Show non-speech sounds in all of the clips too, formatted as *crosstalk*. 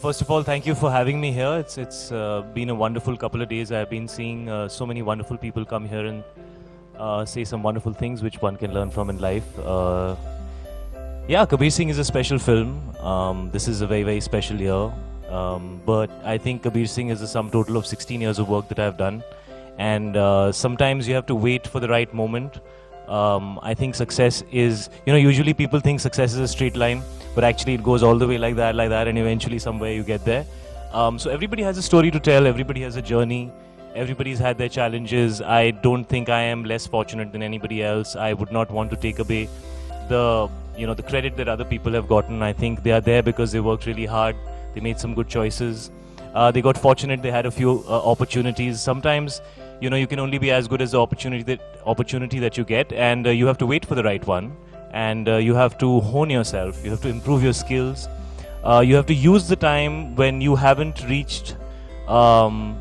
first of all, thank you for having me here. It's it's uh, been a wonderful couple of days. I've been seeing uh, so many wonderful people come here and uh, say some wonderful things which one can learn from in life. Uh, yeah, Kabir Singh is a special film. Um, this is a very very special year. Um, but I think Kabir Singh is a sum total of 16 years of work that I've done, and uh, sometimes you have to wait for the right moment. Um, I think success is, you know, usually people think success is a straight line, but actually it goes all the way like that, like that, and eventually somewhere you get there. Um, so everybody has a story to tell, everybody has a journey, everybody's had their challenges. I don't think I am less fortunate than anybody else. I would not want to take away the, you know, the credit that other people have gotten. I think they are there because they worked really hard, they made some good choices. Uh, they got fortunate, they had a few uh, opportunities. Sometimes you know you can only be as good as the opportunity that opportunity that you get and uh, you have to wait for the right one and uh, you have to hone yourself. You have to improve your skills. Uh, you have to use the time when you haven't reached um,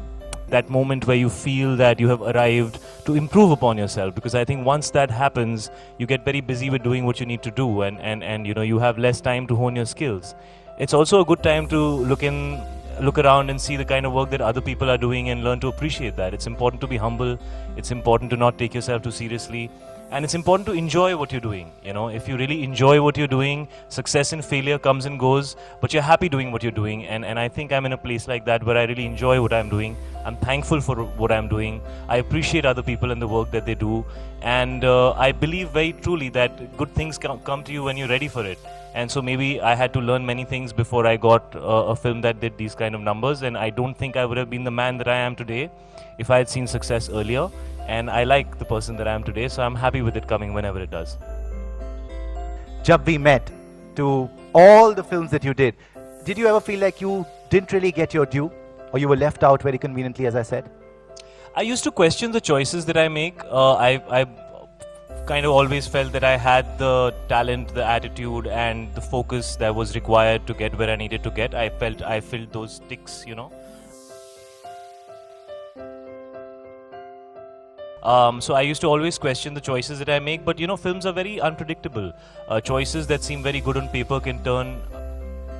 that moment where you feel that you have arrived to improve upon yourself because i think once that happens you get very busy with doing what you need to do and, and, and you know you have less time to hone your skills. It's also a good time to look in look around and see the kind of work that other people are doing and learn to appreciate that. It's important to be humble. It's important to not take yourself too seriously. And it's important to enjoy what you're doing. You know, if you really enjoy what you're doing, success and failure comes and goes, but you're happy doing what you're doing. And, and I think I'm in a place like that where I really enjoy what I'm doing. I'm thankful for what I'm doing. I appreciate other people and the work that they do. And uh, I believe very truly that good things come, come to you when you're ready for it and so maybe I had to learn many things before I got uh, a film that did these kind of numbers. And I don't think I would have been the man that I am today if I had seen success earlier. And I like the person that I am today, so I'm happy with it coming whenever it does. Jab we met to all the films that you did, did you ever feel like you didn't really get your due, or you were left out very conveniently, as I said? I used to question the choices that I make. Uh, I, I kind of always felt that I had the talent, the attitude, and the focus that was required to get where I needed to get. I felt I filled those ticks, you know. Um, so I used to always question the choices that I make, but you know, films are very unpredictable. Uh, choices that seem very good on paper can turn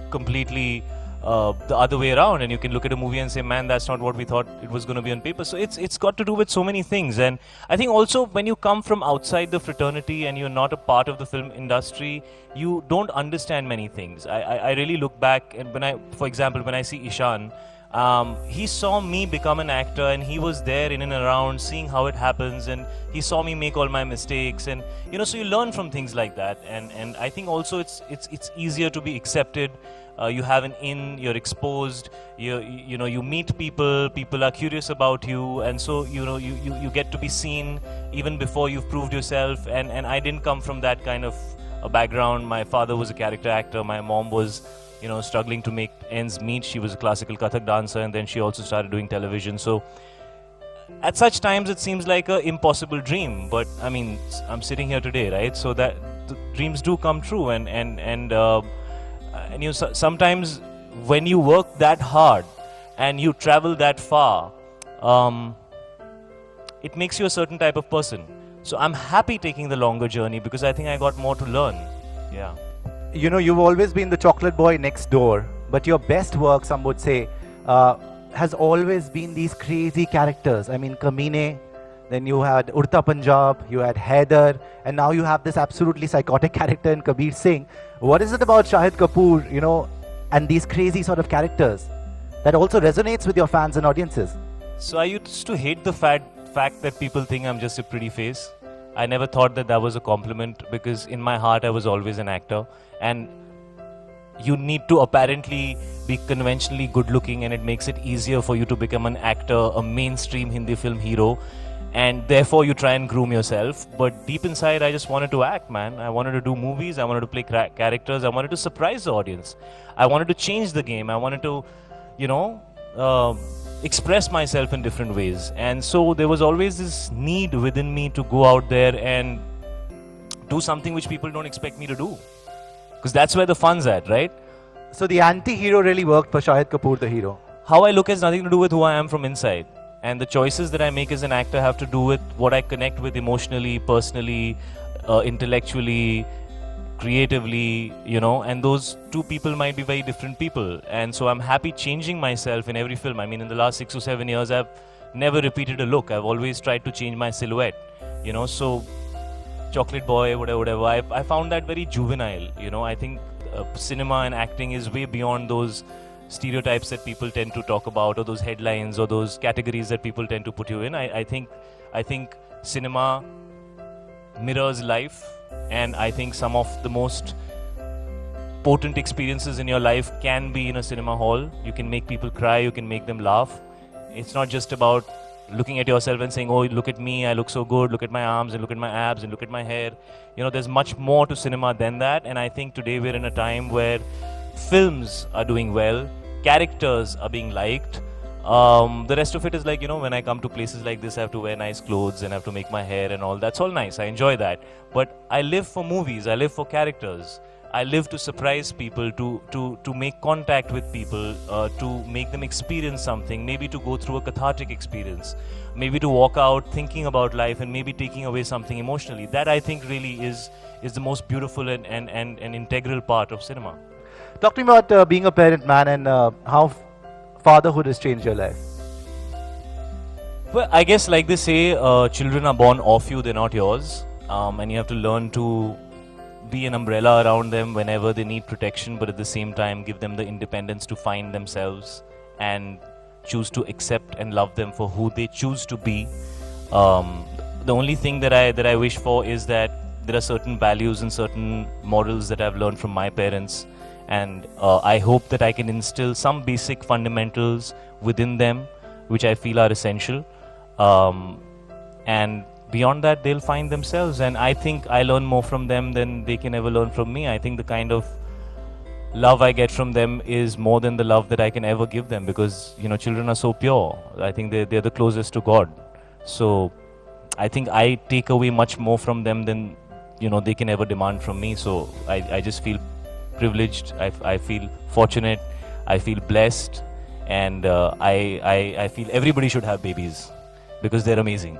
completely uh, the other way around and you can look at a movie and say man that's not what we thought it was going to be on paper. So it's it's got to do with so many things and i think also when you come from outside the fraternity and you're not a part of the film industry you don't understand many things. I i, I really look back and when i for example when i see ishan um, he saw me become an actor and he was there in and around seeing how it happens and he saw me make all my mistakes and you know so you learn from things like that and and i think also it's it's it's easier to be accepted. Uh, you have an in you're exposed you you know you meet people people are curious about you and so you know you, you, you get to be seen even before you've proved yourself and and i didn't come from that kind of a background. My father was a character actor my mom was you know struggling to make ends meet. She was a classical kathak dancer and then she also started doing television. So at such times it seems like an impossible dream. But i mean i'm sitting here today right? So that dreams do come true. And and and uh, and you know, sometimes when you work that hard and you travel that far um, it makes you a certain type of person. So i'm happy taking the longer journey because i think i got more to learn. Yeah you know you've always been the chocolate boy next door but your best work some would say uh, has always been these crazy characters i mean Kaminey then you had Udta Punjab, you had Haider, and now you have this absolutely psychotic *laughs* character in Kabir Singh. What is it about Shahid Kapoor, you know, and these crazy sort of characters that also resonates with your fans and audiences? So I used to hate the fact, fact that people think I'm just a pretty face. I never thought that that was a compliment because in my heart I was always an actor. And you need to apparently be conventionally good looking and it makes it easier for you to become an actor, a mainstream Hindi film hero. And therefore you try and groom yourself. But deep inside i just wanted to act man. I wanted to do movies. I wanted to play cra- characters. I wanted to surprise the audience. I wanted to change the game. I wanted to you know uh, express myself in different ways. And so there was always this need within me to go out there and do something which people don't expect me to do. Because that's where the fun's at right? So the anti-hero really worked for shahid kapoor the hero? How i look has nothing to do with who i am from inside. And the choices that I make as an actor have to do with what I connect with emotionally, personally, uh, intellectually, creatively, you know, and those two people might be very different people. And so I'm happy changing myself in every film. I mean, in the last six or seven years, I've never repeated a look. I've always tried to change my silhouette, you know. So, Chocolate Boy, whatever, whatever. I, I found that very juvenile, you know. I think uh, cinema and acting is way beyond those stereotypes that people tend to talk about, or those headlines, or those categories that people tend to put you in. I, I think, I think cinema mirrors life, and I think some of the most potent experiences in your life can be in a cinema hall. You can make people cry, you can make them laugh. It's not just about looking at yourself and saying, Oh, look at me, I look so good, look at my arms, and look at my abs, and look at my hair. You know, there's much more to cinema than that, and I think today we're in a time where films are doing well, characters are being liked. Um, the rest of it is like, you know, when I come to places like this, I have to wear nice clothes and I have to make my hair and all. That's all nice. I enjoy that. But I live for movies, I live for characters. I live to surprise people, to, to, to make contact with people, uh, to make them experience something, maybe to go through a cathartic experience, maybe to walk out thinking about life and maybe taking away something emotionally. That I think really is, is the most beautiful and, and, and, and integral part of cinema. Talk to me about uh, being a parent, man, and uh, how fatherhood has changed your life. Well, I guess, like they say, uh, children are born off you, they're not yours. Um, and you have to learn to be an umbrella around them whenever they need protection, but at the same time, give them the independence to find themselves and choose to accept and love them for who they choose to be. Um, the only thing that I that I wish for is that there are certain values and certain morals that I've learned from my parents, and uh, I hope that I can instill some basic fundamentals within them, which I feel are essential. Um, and beyond that, they'll find themselves, and I think I learn more from them than they can ever learn from me. I think the kind of love I get from them is more than the love that I can ever give them because you know children are so pure. I think they they're the closest to God. So I think I take away much more from them than you know they can ever demand from me. So I, I just feel privileged. I, I feel fortunate. I feel blessed, and uh, I, I I feel everybody should have babies because they're amazing.